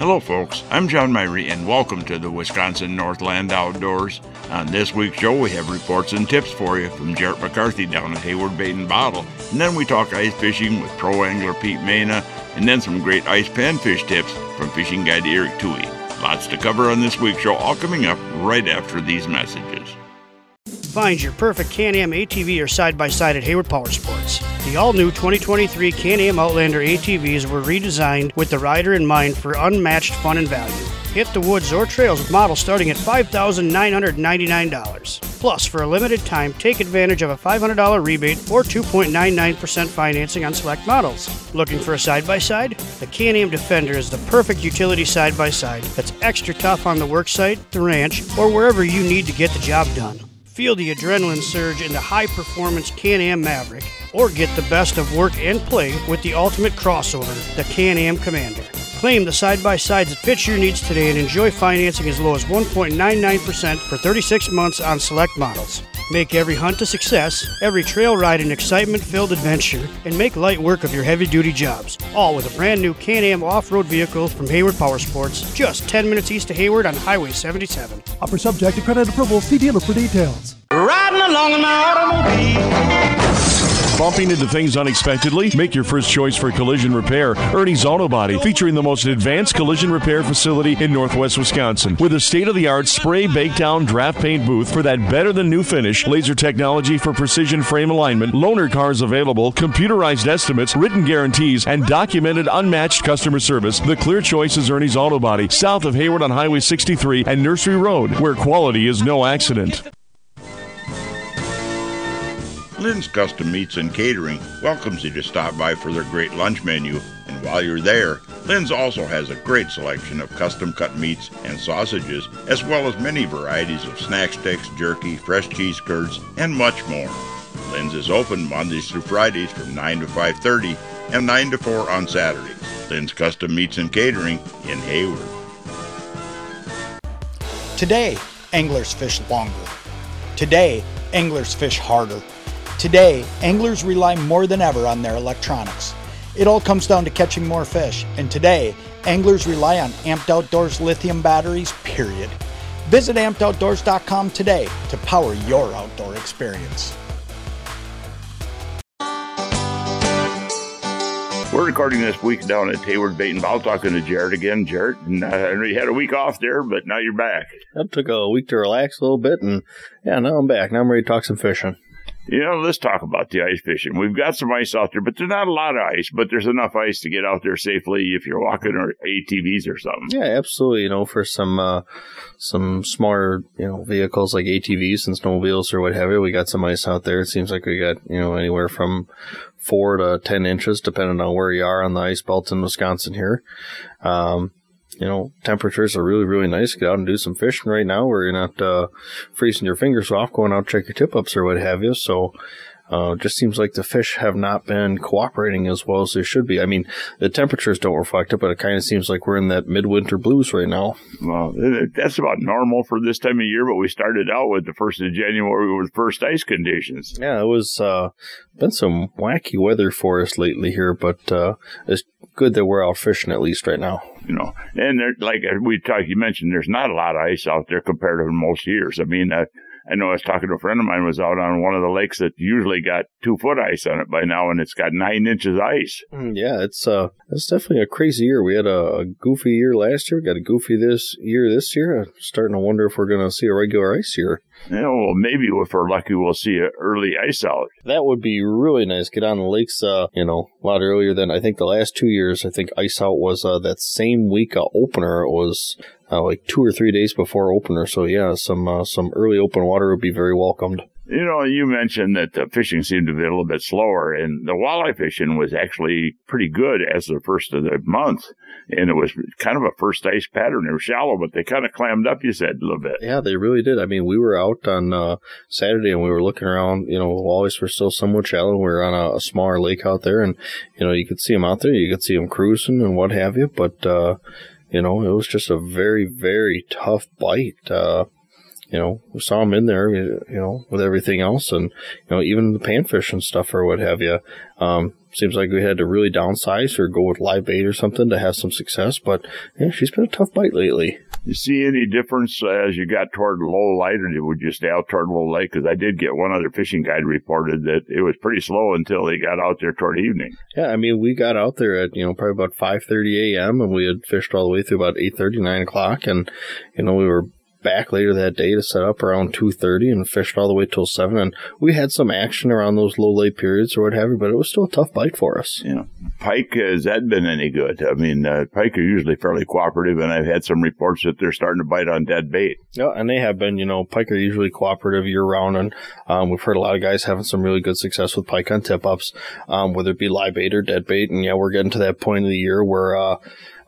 Hello, folks. I'm John Myrick, and welcome to the Wisconsin Northland Outdoors. On this week's show, we have reports and tips for you from Jarrett McCarthy down at Hayward Bait and Bottle. And then we talk ice fishing with pro angler Pete Maina, and then some great ice panfish tips from fishing guide Erik Thue. Lots to cover on this week's show, all coming up right after these messages. Find your perfect Can-Am ATV or side-by-side at Hayward Power The all-new 2023 Can-Am Outlander ATVs were redesigned with the rider in mind for unmatched fun and value. Hit the woods or trails with models starting at $5,999. Plus, for a limited time, take advantage of a $500 rebate or 2.99% financing on select models. Looking for a side-by-side? The Can-Am Defender is the perfect utility side-by-side that's extra tough on the worksite, the ranch, or wherever you need to get the job done. Feel the adrenaline surge in the high performance Can Am Maverick, or get the best of work and play with the ultimate crossover, the Can Am Commander. Claim the side by sides that fit your needs today and enjoy financing as low as 1.99% for 36 months on select models. Make every hunt a success, every trail ride an excitement filled adventure, and make light work of your heavy duty jobs. All with a brand new Can Am off road vehicle from Hayward Power Sports, just 10 minutes east of Hayward on Highway 77. Offer subject to credit approval. See dealer for details. Riding along in my automobile. Bumping into things unexpectedly? Make your first choice for collision repair. Ernie's Auto Body, featuring the most advanced collision repair facility in northwest Wisconsin. With a state of the art spray bake down draft paint booth for that better than new finish, laser technology for precision frame alignment, loaner cars available, computerized estimates, written guarantees, and documented unmatched customer service. The clear choice is Ernie's Auto Body, south of Hayward on Highway 63 and Nursery Road, where quality is no accident. Lynn's Custom Meats and Catering welcomes you to stop by for their great lunch menu. And while you're there, Lynn's also has a great selection of custom cut meats and sausages, as well as many varieties of snack sticks, jerky, fresh cheese curds, and much more. Lynn's is open Mondays through Fridays from 9 to 5:30 and 9 to 4 on Saturdays. Lynn's Custom Meats and Catering in Hayward. Today, anglers fish longer. Today, anglers fish harder. Today, anglers rely more than ever on their electronics. It all comes down to catching more fish, and today, anglers rely on Amped Outdoors lithium batteries, period. Visit ampedoutdoors.com today to power your outdoor experience. We're recording this week down at Hayward Bait and Bottle, talking to Jarrett again. Jarrett, and, uh, I know you had a week off there, but now you're back. I took a week to relax a little bit, and yeah, now I'm back. Now I'm ready to talk some fishing. You know, let's talk about the ice fishing. We've got some ice out there, but there's not a lot of ice, but there's enough ice to get out there safely if you're walking or ATVs or something. Yeah, absolutely. You know, for some uh, some smaller you know vehicles like ATVs and snowmobiles or what have you, we got some ice out there. It seems like we got you know anywhere from four to ten inches, depending on where you are on the ice belt in Wisconsin here. Um, you know, temperatures are really, really nice. Get out and do some fishing right now where you're not uh, freezing your fingers off going out check your tip ups or what have you. So, uh, just seems like the fish have not been cooperating as well as they should be. I mean, the temperatures don't reflect it, but it kind of seems like we're in that midwinter blues right now. Well, that's about normal for this time of year, but we started out with the first of January with first ice conditions. Yeah, it was uh, been some wacky weather for us lately here, but uh, it's good that we're out fishing at least right now. You know, and there, like we talked, you mentioned, there's not a lot of ice out there compared to most years. I mean, uh, I know I was talking to a friend of mine was out on one of the lakes that usually got two foot ice on it by now, and it's got nine inches ice. Mm, yeah, it's uh, it's definitely a crazy year. We had a, a goofy year last year, We got a goofy this year. This year, I'm starting to wonder if we're going to see a regular ice year. Yeah, well, maybe if we're lucky, we'll see an early ice out. That would be really nice. Get on the lakes, uh, you know, a lot earlier than I think the last two years. I think ice out was uh, that same week of opener. It was uh, like two or three days before opener. So yeah, some uh, some early open water would be very welcomed. You know, you mentioned that the fishing seemed to be a little bit slower, and the walleye fishing was actually pretty good as the first of the month. And it was kind of a first ice pattern. They were shallow, but they kind of clammed up, you said, a little bit. Yeah, they really did. I mean, we were out on uh, Saturday and we were looking around, you know, walleyes were still somewhat shallow. We were on a, a, smaller lake out there, and, you know, you could see them out there. You could see them cruising and what have you. But, uh, you know, it was just a very, very tough bite. Uh, you know, we saw them in there, you know, with everything else, and you know, even the panfish and stuff or what have you. Um, seems like we had to really downsize or go with live bait or something to have some success. But yeah, she's been a tough bite lately. You see any difference as you got toward low light, or would you stay out toward low light? Because I did get one other fishing guide reported that it was pretty slow until they got out there toward evening. Yeah, I mean, we got out there at you know probably about five thirty a.m. and we had fished all the way through about eight thirty, nine o'clock, and you know we were back later that day to set up around 2.30 and fished all the way till 7 and we had some action around those low light periods or what have you but it was still a tough bite for us. You know pike has that been any good? I mean uh, pike are usually fairly cooperative and i've had some reports that they're starting to bite on dead bait. Yeah and they have been you know pike are usually cooperative year round and um, we've heard a lot of guys having some really good success with pike on tip ups um, whether it be live bait or dead bait. And yeah we're getting to that point of the year where uh,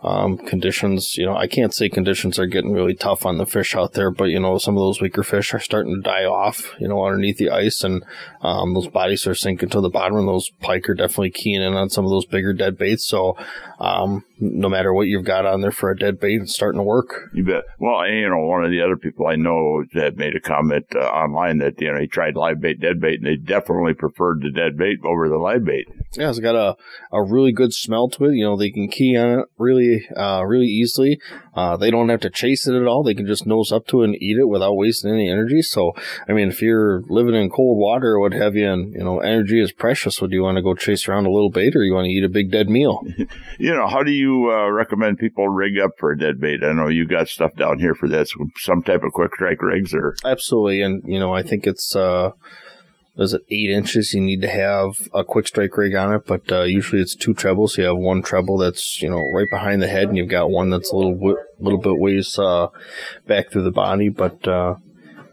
um, conditions, you know, I can't say conditions are getting really tough on the fish out there, but you know, some of those weaker fish are starting to die off, you know, underneath the ice, and um, those bodies are sinking to the bottom, and those pike are definitely keying in on some of those bigger dead baits. So, um, no matter what you've got on there for a dead bait, it's starting to work. You bet. Well, you know, one of the other people I know that made a comment uh, online that you know he tried live bait, dead bait, and they definitely preferred the dead bait over the live bait. Yeah, it's got a, a really good smell to it. You know, they can key on it really, uh, really easily. Uh, they don't have to chase it at all. They can just nose up to it and eat it without wasting any energy. So, I mean, if you're living in cold water or what have you, and, you know, energy is precious, would you want to go chase around a little bait or you want to eat a big dead meal? you know, how do you uh, recommend people rig up for a dead bait? I know you got stuff down here for that, some type of quick strike rigs or. Absolutely. And, you know, I think it's, uh, is it eight inches? You need to have a quick strike rig on it, but uh, usually it's two trebles. You have one treble that's you know right behind the head, and you've got one that's a little little bit ways uh, back through the body. But uh,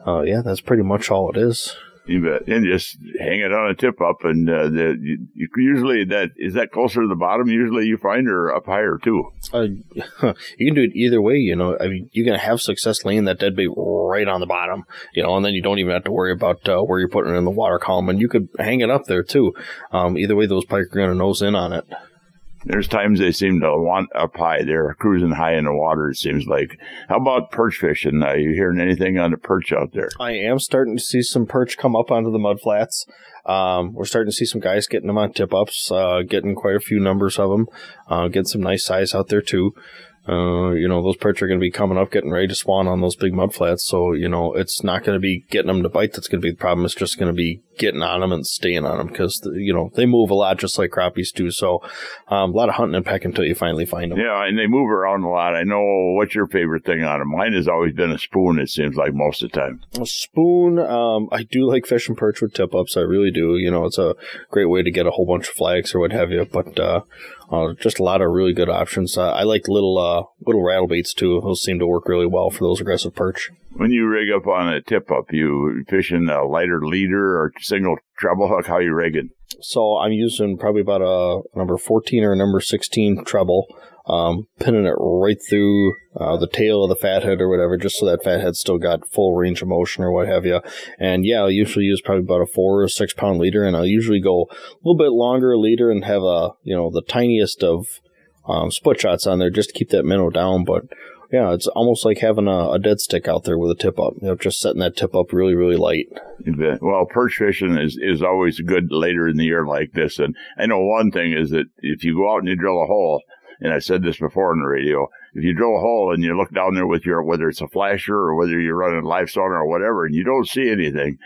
uh, yeah, that's pretty much all it is. And just hang it on a tip up, and uh, the, you, you usually that is that closer to the bottom. Usually you find her up higher too. Uh, you can do it either way. You know, I mean, you're gonna have success laying that dead bait right on the bottom. You know, and then you don't even have to worry about uh, where you're putting it in the water column, and you could hang it up there too. Um, either way, those pike are gonna nose in on it. There's times they seem to want up high. They're cruising high in the water, it seems like. How about perch fishing? Are you hearing anything on the perch out there? I am starting to see some perch come up onto the mud flats. Um, we're starting to see some guys getting them on tip ups, uh, getting quite a few numbers of them, uh, getting some nice size out there too. Uh, you know, those perch are going to be coming up, getting ready to spawn on those big mud flats. So, you know, it's not going to be getting them to bite that's going to be the problem. It's just going to be getting on them and staying on them because, you know, they move a lot just like crappies do. So, um, a lot of hunting and pecking until you finally find them. Yeah, and they move around a lot. I know what's your favorite thing on them. Mine has always been a spoon, it seems like most of the time. A spoon, um, I do like fishing perch with tip ups. I really do. You know, it's a great way to get a whole bunch of flags or what have you. But, uh, uh, just a lot of really good options. Uh, I like little uh, little rattle baits too. Those seem to work really well for those aggressive perch. When you rig up on a tip up, you fishing a lighter leader or single treble hook? How you rigging? So I'm using probably about a number 14 or a number 16 treble um, pinning it right through uh, the tail of the fathead or whatever, just so that fathead still got full range of motion or what have you. And yeah, I'll usually use probably about a four or six pound leader, and I'll usually go a little bit longer leader and have a you know the tiniest of um, split shots on there just to keep that minnow down. But yeah, it's almost like having a, a, dead stick out there with a tip up. You know, just setting that tip up really, really light. Well, perch fishing is, is always good later in the year like this. And I know one thing is that if you go out and you drill a hole, and I said this before on the radio, if you drill a hole and you look down there with your, whether it's a flasher or whether you're running live sonar or whatever, and you don't see anything,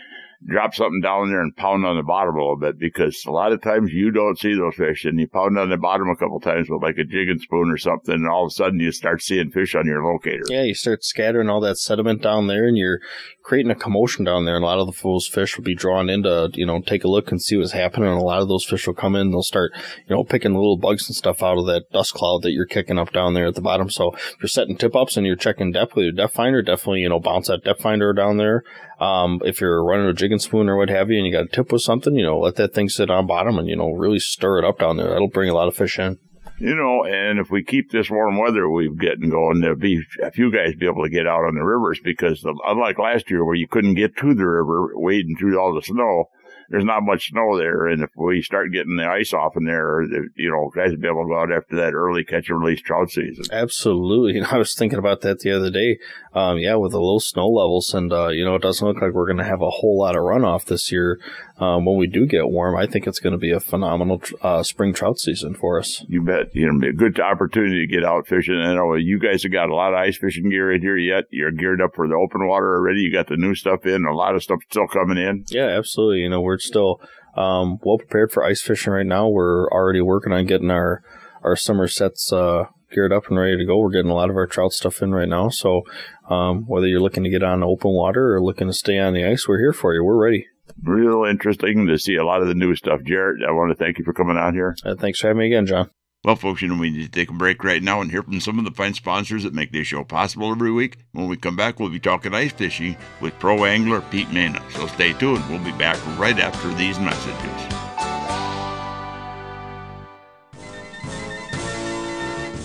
drop something down there and pound on the bottom a little bit because a lot of times you don't see those fish and you pound on the bottom a couple times with like a jigging spoon or something and all of a sudden you start seeing fish on your locator. Yeah, you start scattering all that sediment down there and you're creating a commotion down there. And a lot of the fools fish will be drawn in to, you know, take a look and see what's happening. And a lot of those fish will come in and they'll start, you know, picking little bugs and stuff out of that dust cloud that you're kicking up down there at the bottom. So if you're setting tip ups and you're checking depth with your depth finder, definitely, you know, bounce that depth finder down there. Um, if you're running a jigging spoon or what have you and you got a tip with something, you know, let that thing sit on bottom and, you know, really stir it up down there. That'll bring a lot of fish in. You know, and if we keep this warm weather we've getting going, there'll be a few guys be able to get out on the rivers because unlike last year where you couldn't get to the river wading through all the snow, there's not much snow there, and if we start getting the ice off in there, you know, guys will be able to go out after that early catch and release trout season. Absolutely. I was thinking about that the other day. Um, yeah, with the low snow levels, and uh, you know, it doesn't look like we're going to have a whole lot of runoff this year. Um, when we do get warm, I think it's going to be a phenomenal uh, spring trout season for us. You bet. You know, be a good opportunity to get out fishing. I know you guys have got a lot of ice fishing gear in here yet. You're geared up for the open water already. You got the new stuff in. A lot of stuff still coming in. Yeah, absolutely. You know, we're still um, well prepared for ice fishing right now. We're already working on getting our our summer sets uh, geared up and ready to go. We're getting a lot of our trout stuff in right now. So um, whether you're looking to get on open water or looking to stay on the ice, we're here for you. We're ready. Real interesting to see a lot of the new stuff. Jarrett, I want to thank you for coming out here. Uh, thanks for having me again, John. Well, folks, you know, we need to take a break right now and hear from some of the fine sponsors that make this show possible every week. When we come back, we'll be talking ice fishing with pro angler Pete Maina. So stay tuned. We'll be back right after these messages.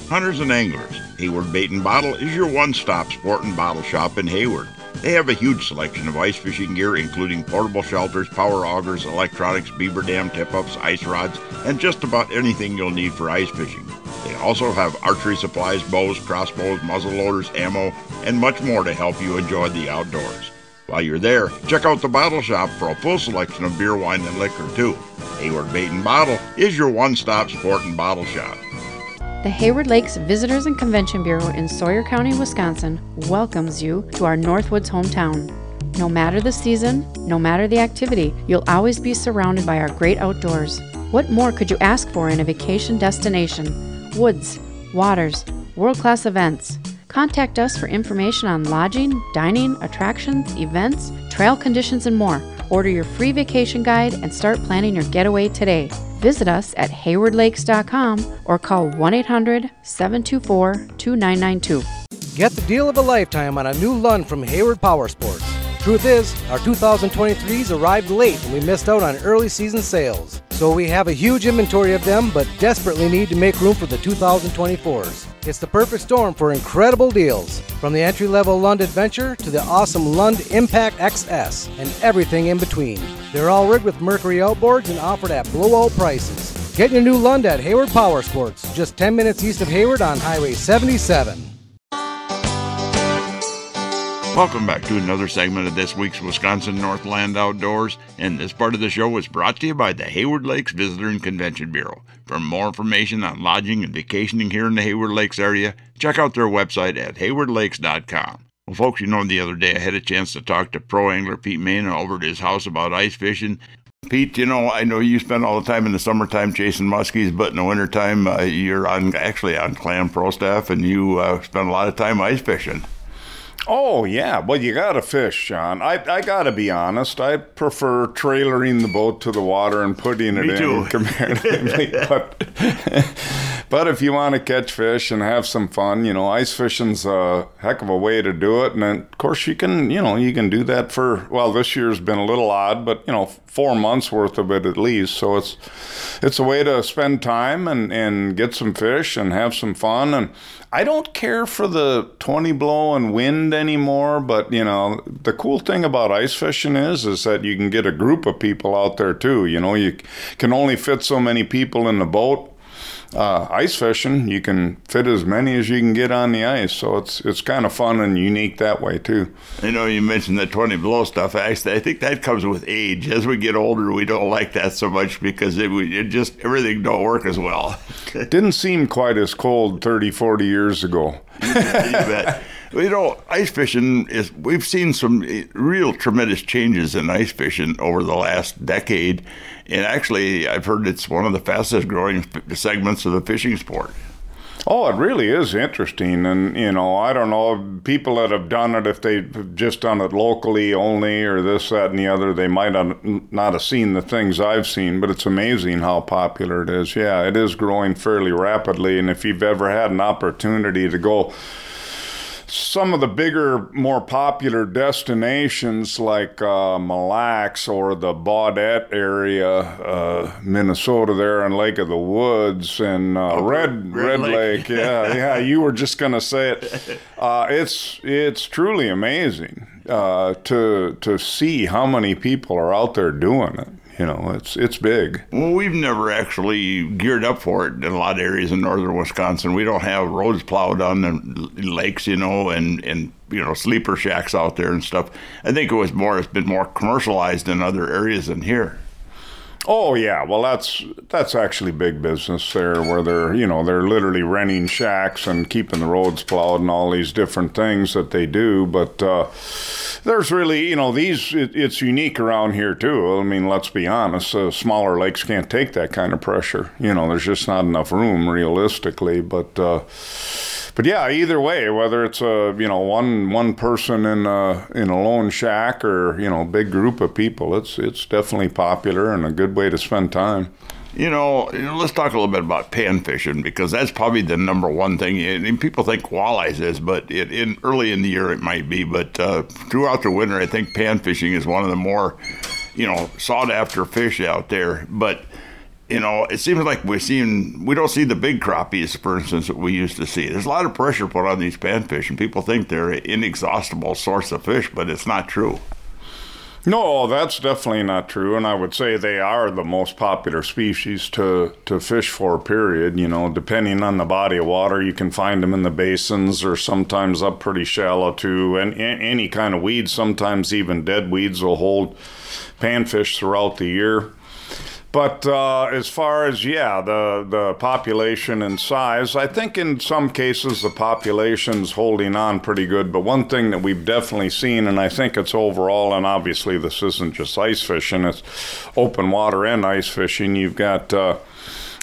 Hunters and anglers, Hayward Bait and Bottle is your one stop sport and bottle shop in Hayward. They have a huge selection of ice fishing gear, including portable shelters, power augers, electronics, beaver dam tip ups, ice rods, and just about anything you'll need for ice fishing. They also have archery supplies, bows, crossbows, muzzle loaders, ammo, and much more to help you enjoy the outdoors. While you're there, check out the bottle shop for a full selection of beer, wine, and liquor, too. Hayward Bait and Bottle is your one stop sport and bottle shop. The Hayward Lakes Visitors and Convention Bureau in Sawyer County, Wisconsin welcomes you to our Northwoods hometown. No matter the season, no matter the activity, you'll always be surrounded by our great outdoors. What more could you ask for in a vacation destination? Woods, waters, world class events. Contact us for information on lodging, dining, attractions, events, trail conditions, and more. Order your free vacation guide and start planning your getaway today. Visit us at haywardlakes.com or call 1 800 724 2992. Get the deal of a lifetime on a new Lund from Hayward Power Sports. Truth is, our 2023s arrived late and we missed out on early season sales. So we have a huge inventory of them, but desperately need to make room for the 2024s. It's the perfect storm for incredible deals, from the entry level Lund Adventure to the awesome Lund Impact XS and everything in between. They're all rigged with Mercury outboards and offered at blowout prices. Get your new Lund at Hayward Power Sports, just 10 minutes east of Hayward on Highway 77. Welcome back to another segment of this week's Wisconsin Northland Outdoors, and this part of the show was brought to you by the Hayward Lakes Visitor and Convention Bureau. For more information on lodging and vacationing here in the Hayward Lakes area, check out their website at haywardlakes.com. Well, folks, you know, the other day I had a chance to talk to pro angler Pete Maina over at his house about ice fishing. Pete, you know, I know you spend all the time in the summertime chasing muskies, but in the wintertime, uh, you're on actually on Clam Pro staff and you uh, spend a lot of time ice fishing. Oh yeah, well you gotta fish, John. I I gotta be honest. I prefer trailering the boat to the water and putting it Me in too. comparatively. but but if you want to catch fish and have some fun, you know, ice fishing's a heck of a way to do it. And then, of course, you can you know you can do that for well, this year's been a little odd, but you know, four months worth of it at least. So it's it's a way to spend time and and get some fish and have some fun and. I don't care for the 20 blow and wind anymore, but you know, the cool thing about ice fishing is is that you can get a group of people out there too. You know, you can only fit so many people in the boat. Uh, ice fishing, you can fit as many as you can get on the ice, so it's it's kind of fun and unique that way too. I know you mentioned the 20 below stuff. Actually, I think that comes with age. As we get older, we don't like that so much because it, it just everything don't work as well. Didn't seem quite as cold 30, 40 years ago. you bet. You know, ice fishing is, we've seen some real tremendous changes in ice fishing over the last decade. And actually, I've heard it's one of the fastest growing segments of the fishing sport. Oh, it really is interesting. And, you know, I don't know, people that have done it, if they've just done it locally only or this, that, and the other, they might not have seen the things I've seen, but it's amazing how popular it is. Yeah, it is growing fairly rapidly. And if you've ever had an opportunity to go, some of the bigger, more popular destinations like uh, Mille Lacs or the Baudette area, uh, Minnesota, there in Lake of the Woods and uh, Oh, Red Red Red Lake. Lake. Yeah, yeah. You were just gonna say it. Uh, it's it's truly amazing uh, to to see how many people are out there doing it. You know, it's it's big. Well, we've never actually geared up for it in a lot of areas in northern Wisconsin. We don't have roads plowed on the lakes, you know, and and you know sleeper shacks out there and stuff. I think it was more. It's been more commercialized in other areas than here. Oh yeah, well that's that's actually big business there, where they're you know they're literally renting shacks and keeping the roads plowed and all these different things that they do. But uh, there's really you know these it, it's unique around here too. I mean, let's be honest, uh, smaller lakes can't take that kind of pressure. You know, there's just not enough room realistically. But uh, but yeah, either way, whether it's a you know one one person in a in a lone shack or you know a big group of people, it's it's definitely popular and a good way to spend time. You know, you know, let's talk a little bit about pan fishing because that's probably the number one thing. And people think walleyes is, but it, in early in the year it might be. But uh, throughout the winter, I think pan fishing is one of the more, you know, sought after fish out there. But you know, it seems like we're seeing we don't see the big crappies, for instance, that we used to see. There's a lot of pressure put on these panfish, and people think they're an inexhaustible source of fish, but it's not true. No, that's definitely not true, and I would say they are the most popular species to to fish for. Period. You know, depending on the body of water, you can find them in the basins or sometimes up pretty shallow too. And, and any kind of weeds, sometimes even dead weeds, will hold panfish throughout the year. But uh, as far as yeah, the the population and size, I think in some cases the population's holding on pretty good. But one thing that we've definitely seen, and I think it's overall, and obviously this isn't just ice fishing; it's open water and ice fishing. You've got uh,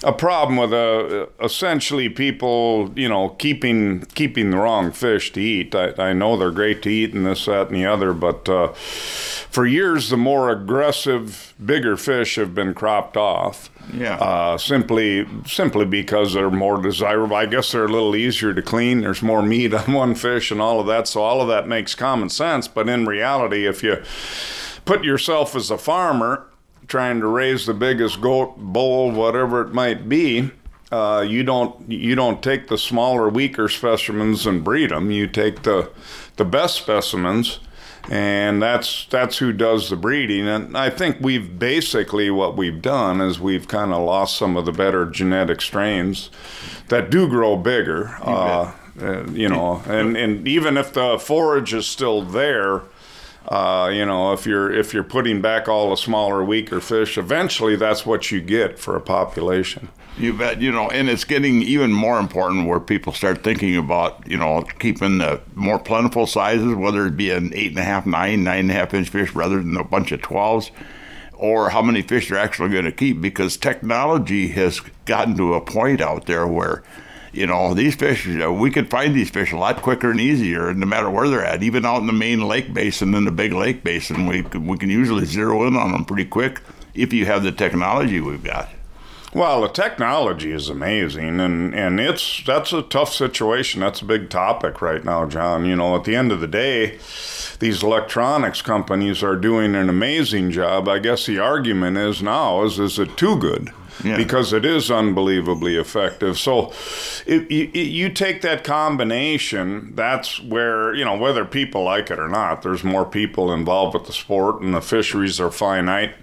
a problem with uh, essentially people, you know, keeping keeping the wrong fish to eat. I, I know they're great to eat and this, that, and the other, but uh, for years the more aggressive, bigger fish have been cropped off. Yeah. Uh, simply simply because they're more desirable. I guess they're a little easier to clean. There's more meat on one fish and all of that. So all of that makes common sense. But in reality, if you put yourself as a farmer trying to raise the biggest goat, bull, whatever it might be, uh, you don't you don't take the smaller, weaker specimens and breed them. You take the the best specimens, and that's that's who does the breeding. And I think we've basically what we've done is we've kind of lost some of the better genetic strains that do grow bigger. Uh, uh, you know, and and even if the forage is still there uh, you know, if you're if you're putting back all the smaller, weaker fish, eventually that's what you get for a population. You bet. You know, and it's getting even more important where people start thinking about you know keeping the more plentiful sizes, whether it be an eight and a half, nine, nine and a half inch fish rather than a bunch of twelves, or how many fish they're actually going to keep because technology has gotten to a point out there where you know, these fish, we could find these fish a lot quicker and easier, no matter where they're at. Even out in the main lake basin and the big lake basin, we we can usually zero in on them pretty quick if you have the technology we've got. Well, the technology is amazing, and, and it's that's a tough situation. That's a big topic right now, John. You know, at the end of the day, these electronics companies are doing an amazing job. I guess the argument is now is is it too good? Yeah. because it is unbelievably effective. So, it, it, you take that combination. That's where you know whether people like it or not. There's more people involved with the sport, and the fisheries are finite.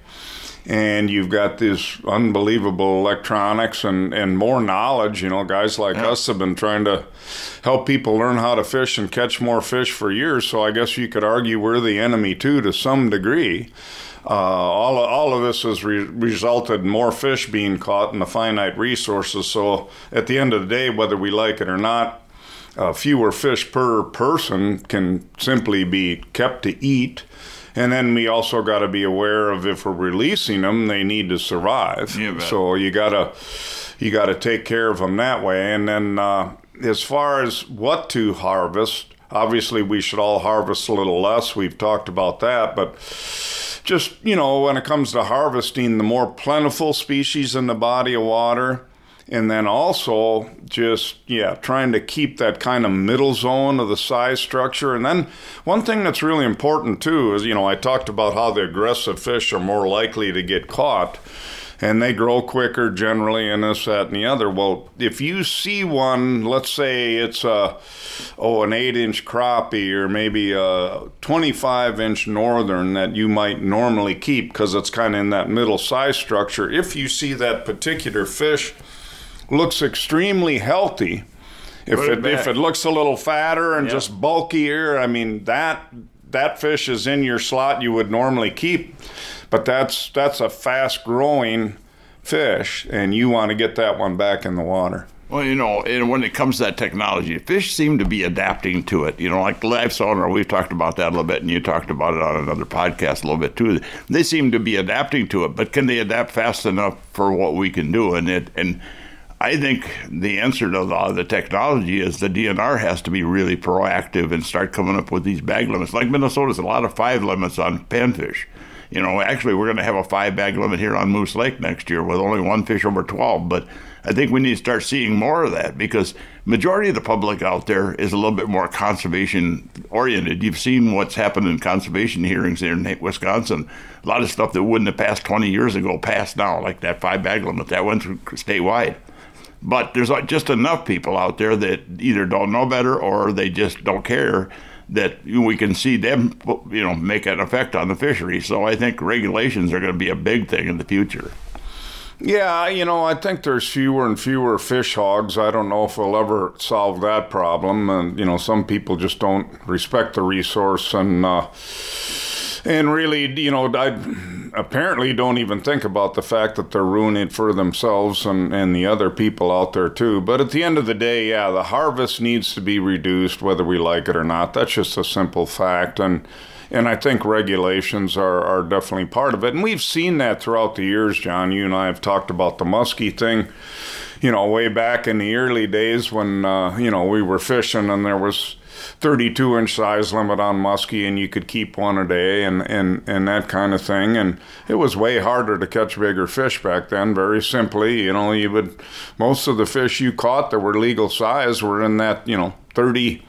And you've got this unbelievable electronics and, and more knowledge. You know, guys like yeah. us have been trying to help people learn how to fish and catch more fish for years. So I guess you could argue we're the enemy too, to some degree. Uh, all, all of this has re- resulted in more fish being caught in the finite resources. So at the end of the day, whether we like it or not, uh, fewer fish per person can simply be kept to eat. And then we also got to be aware of if we're releasing them, they need to survive. Yeah, so you gotta you gotta take care of them that way. And then uh, as far as what to harvest, obviously we should all harvest a little less. We've talked about that, but just, you know, when it comes to harvesting, the more plentiful species in the body of water, and then also just yeah trying to keep that kind of middle zone of the size structure and then one thing that's really important too is you know i talked about how the aggressive fish are more likely to get caught and they grow quicker generally and this that and the other. Well if you see one let's say it's a oh an eight inch crappie or maybe a 25 inch northern that you might normally keep because it's kind of in that middle size structure if you see that particular fish looks extremely healthy. If Put it it, if it looks a little fatter and just bulkier i mean that that fish is in your slot you would normally keep but that's that's a fast growing fish and you want to get that one back in the water Well, you know, and when it comes to that technology, fish seem to be adapting to it. You know, like live sonar, we've talked about that a little bit, and you talked about it on another podcast a little bit too. They seem to be adapting to it, but can they adapt fast enough for what we can do? And it, and I think the answer to the, the technology is the DNR has to be really proactive and start coming up with these bag limits. Like Minnesota's a lot of five limits on panfish. You know, actually, we're going to have a five bag limit here on Moose Lake next year with only one fish over 12. But I think we need to start seeing more of that because majority of the public out there is a little bit more conservation oriented. You've seen what's happened in conservation hearings here in Wisconsin. A lot of stuff that wouldn't have passed 20 years ago passed now, like that five bag limit that went through statewide. But there's just enough people out there that either don't know better or they just don't care that we can see them, you know, make an effect on the fishery. So I think regulations are going to be a big thing in the future. Yeah, you know, I think there's fewer and fewer fish hogs. I don't know if we'll ever solve that problem. And, you know, some people just don't respect the resource and, uh, and really, you know, I apparently don't even think about the fact that they're ruining it for themselves and, and the other people out there too. But at the end of the day, yeah, the harvest needs to be reduced whether we like it or not. That's just a simple fact. And, and I think regulations are, are definitely part of it. And we've seen that throughout the years, John. You and I have talked about the muskie thing, you know, way back in the early days when, uh, you know, we were fishing and there was 32 inch size limit on muskie and you could keep one a day and, and, and that kind of thing. And it was way harder to catch bigger fish back then, very simply. You know, you would, most of the fish you caught that were legal size were in that, you know, 30.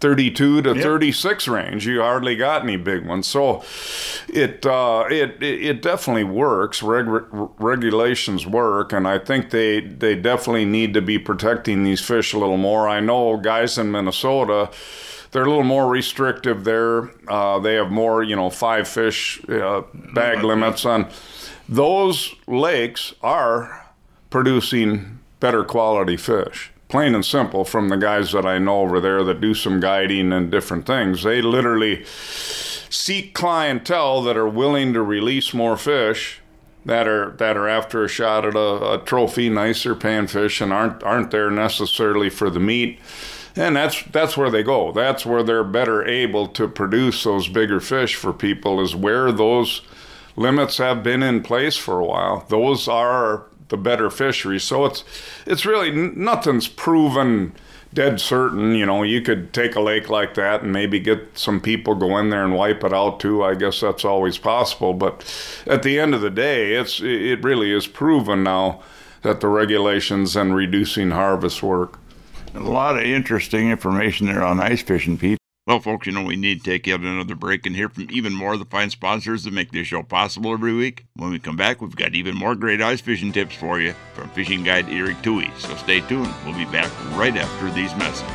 32 to 36 range. You hardly got any big ones. So it uh, it, it it definitely works. Reg- regulations work, and I think they they definitely need to be protecting these fish a little more. I know guys in Minnesota. They're a little more restrictive there. Uh, they have more, you know, five fish uh, bag limits on. Those lakes are producing better quality fish plain and simple from the guys that I know over there that do some guiding and different things. They literally seek clientele that are willing to release more fish that are that are after a shot at a, a trophy, nicer panfish, and aren't aren't there necessarily for the meat. And that's that's where they go. That's where they're better able to produce those bigger fish for people. Is where those limits have been in place for a while. Those are the better fisheries. So it's it's really nothing's proven dead certain. You know, you could take a lake like that and maybe get some people go in there and wipe it out too. I guess that's always possible. But at the end of the day, it's it really is proven now that the regulations and reducing harvest work. A lot of interesting information there on ice fishing, Pete. Well, folks, you know, we need to take yet another break and hear from even more of the fine sponsors that make this show possible every week. When we come back, we've got even more great ice fishing tips for you from fishing guide Erik Thue. So stay tuned. We'll be back right after these messages.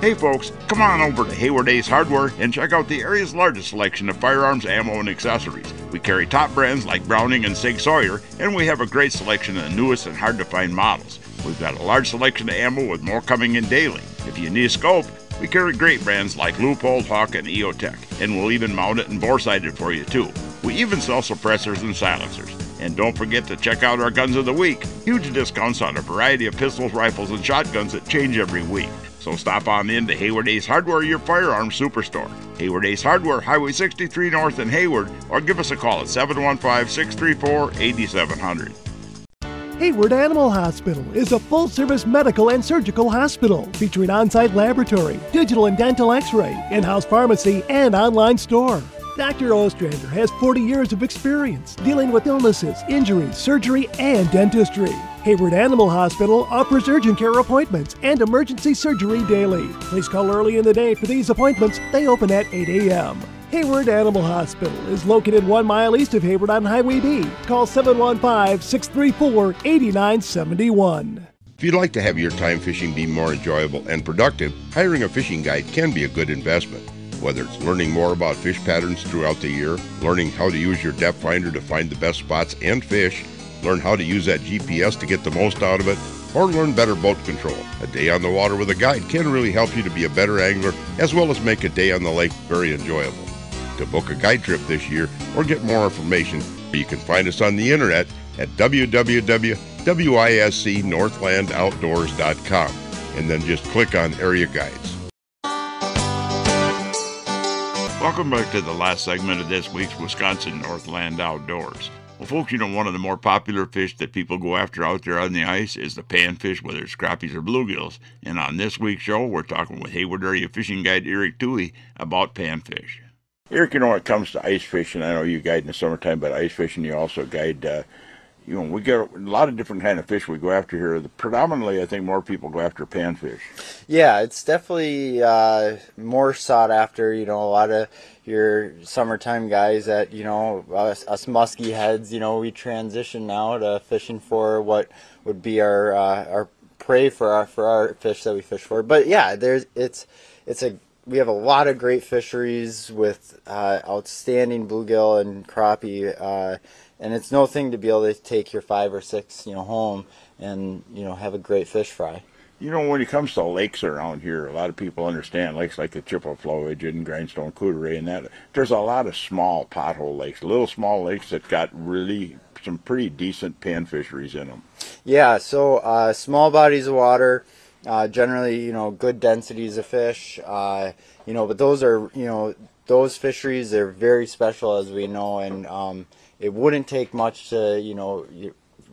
Hey folks, come on over to Hayward Ace Hardware and check out the area's largest selection of firearms, ammo, and accessories. We carry top brands like Browning and Sig Sauer, and we have a great selection of the newest and hard to find models. We've got a large selection of ammo with more coming in daily. If you need a scope, we carry great brands like Leupold, Hawke, and EOTech, and we'll even mount it and bore sight it for you too. We even sell suppressors and silencers. And don't forget to check out our Guns of the Week. Huge discounts on a variety of pistols, rifles, and shotguns that change every week. So stop on in to Hayward Ace Hardware, your firearms superstore. Hayward Ace Hardware, Highway 63 North in Hayward, or give us a call at 715 634 8700. Hayward Animal Hospital is a full service medical and surgical hospital featuring on site laboratory, digital and dental x ray, in house pharmacy, and online store. Dr. Ostrander has 40 years of experience dealing with illnesses, injuries, surgery, and dentistry. Hayward Animal Hospital offers urgent care appointments and emergency surgery daily. Please call early in the day for these appointments. They open at 8 a.m. Hayward Animal Hospital is located one mile east of Hayward on Highway B. Call 715 634 8971. If you'd like to have your time fishing be more enjoyable and productive, hiring a fishing guide can be a good investment. Whether it's learning more about fish patterns throughout the year, learning how to use your depth finder to find the best spots and fish, learn how to use that GPS to get the most out of it, or learn better boat control. A day on the water with a guide can really help you to be a better angler as well as make a day on the lake very enjoyable. To book a guide trip this year or get more information, you can find us on the internet at www.wiscnorthlandoutdoors.com and then just click on Area Guides. Welcome back to the last segment of this week's Wisconsin Northland Outdoors. Well, folks, you know, one of the more popular fish that people go after out there on the ice is the panfish, whether it's crappies or bluegills. And on this week's show, we're talking with Hayward Area Fishing Guide Erik Thue about panfish. Erik, you know, when it comes to ice fishing, I know you guide in the summertime, but ice fishing, you also guide, uh, you know, we get a lot of different kind of fish we go after here. The, predominantly, I think more people go after panfish. Yeah, it's definitely uh, more sought after. You know, a lot of your summertime guys that you know us, us musky heads. You know, we transition now to fishing for what would be our uh, our prey for our for our fish that we fish for. But yeah, there's it's it's a we have a lot of great fisheries with uh, outstanding bluegill and crappie, uh, and it's no thing to be able to take your five or six, you know, home and you know have a great fish fry. You know, when it comes to lakes around here, a lot of people understand lakes like the Chippewa Flowage and Grindstone Courte Oreilles and that. There's a lot of small pothole lakes, little small lakes that got really some pretty decent pan fisheries in them. Yeah, so uh, small bodies of water, uh, generally, you know, good densities of fish, uh, you know, but those are, you know, those fisheries they're very special as we know, and um, it wouldn't take much to, you know,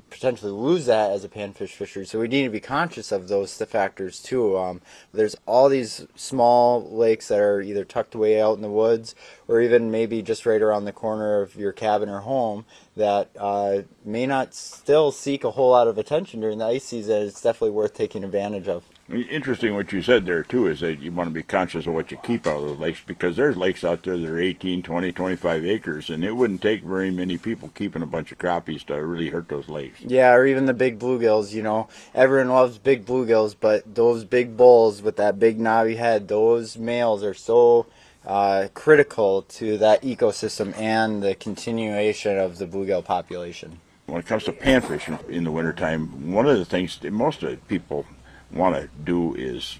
potentially lose that as a panfish fishery. So we need to be conscious of those factors too. Um, there's all these small lakes that are either tucked away out in the woods or even maybe just right around the corner of your cabin or home that uh, may not still seek a whole lot of attention during the ice season. It's definitely worth taking advantage of. Interesting what you said there too is that you want to be conscious of what you keep out of the lakes because there's lakes out there that are 18, 20, 25 acres and it wouldn't take very many people keeping a bunch of crappies to really hurt those lakes. Yeah, or even the big bluegills, you know. Everyone loves big bluegills, but those big bulls with that big knobby head, those males are so uh, critical to that ecosystem and the continuation of the bluegill population. When it comes to panfish in the wintertime, one of the things that most of the people want to do is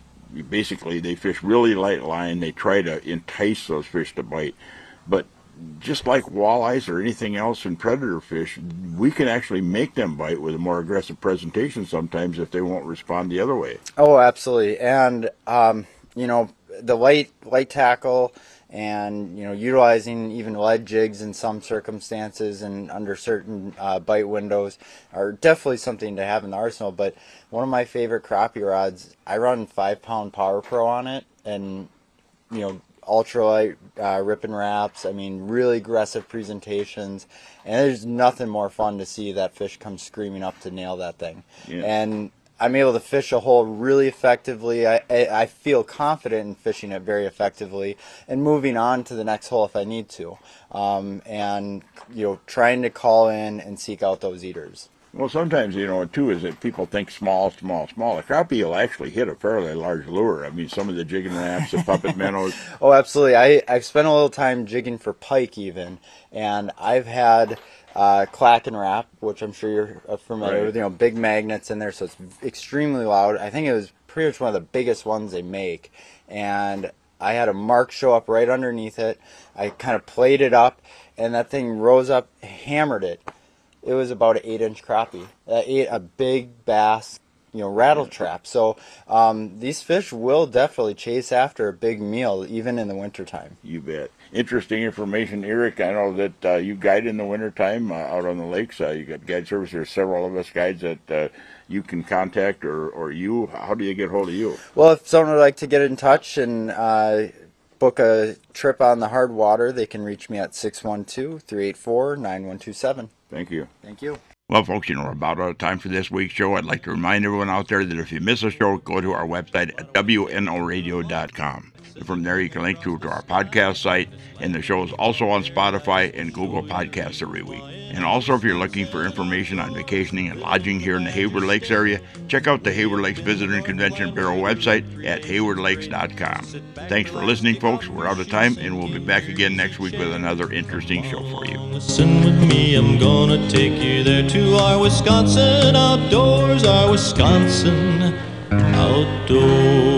basically they fish really light line. They try to entice those fish to bite, but just like walleyes or anything else in predator fish, we can actually make them bite with a more aggressive presentation sometimes if they won't respond the other way. Oh, absolutely. And um, you know, the light light tackle and you know utilizing even lead jigs in some circumstances and under certain uh, bite windows are definitely something to have in the arsenal but one of my favorite crappie rods i run five pound PowerPro on it and you know ultralight uh, Rippin' Raps i mean really aggressive presentations and there's nothing more fun to see that fish come screaming up to nail that thing yeah. and I'm able to fish a hole really effectively. I, I feel confident in fishing it very effectively and moving on to the next hole if I need to. Um, and, you know, trying to call in and seek out those eaters. Well, sometimes, you know, too, is that people think small, small, small. A crappie will actually hit a fairly large lure. I mean, some of the Jigging Raps, the puppet minnows. oh, absolutely. I, I've spent a little time jigging for pike even, and I've had uh, Clackin' Rap, which I'm sure you're familiar right. with. You know, big magnets in there, so it's extremely loud. I think it was pretty much one of the biggest ones they make, and I had a mark show up right underneath it. I kind of played it up, and that thing rose up, hammered it. It was about an eight-inch crappie. That ate a big bass you know Rat-L-Trap. So um, these fish will definitely chase after a big meal even in the wintertime. You bet. Interesting information, Erik. I know that uh, you guide in the wintertime uh, out on the lakes. Uh, you got guide service. There's several of us guides that uh, you can contact or, or you. How do you get hold of you? Well, if someone would like to get in touch and uh, book a trip on the hard water, they can reach me at 612 384 9127. Thank you. Thank you. Well, folks, you know, we're about out of time for this week's show. I'd like to remind everyone out there that if you miss a show, go to our website at wnoradio.com. From there, you can link through to our podcast site, and the show is also on Spotify and Google Podcasts every week. And also, if you're looking for information on vacationing and lodging here in the Hayward Lakes area, check out the Hayward Lakes Visitor and Convention Bureau website at haywardlakes.com. Thanks for listening, folks. We're out of time, and we'll be back again next week with another interesting show for you. Listen with me, I'm gonna take you there to our Wisconsin outdoors, our Wisconsin outdoors.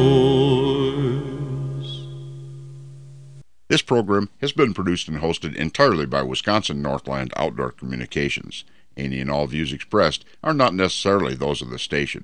This program has been produced and hosted entirely by Wisconsin Northland Outdoor Communications. Any and all views expressed are not necessarily those of the station.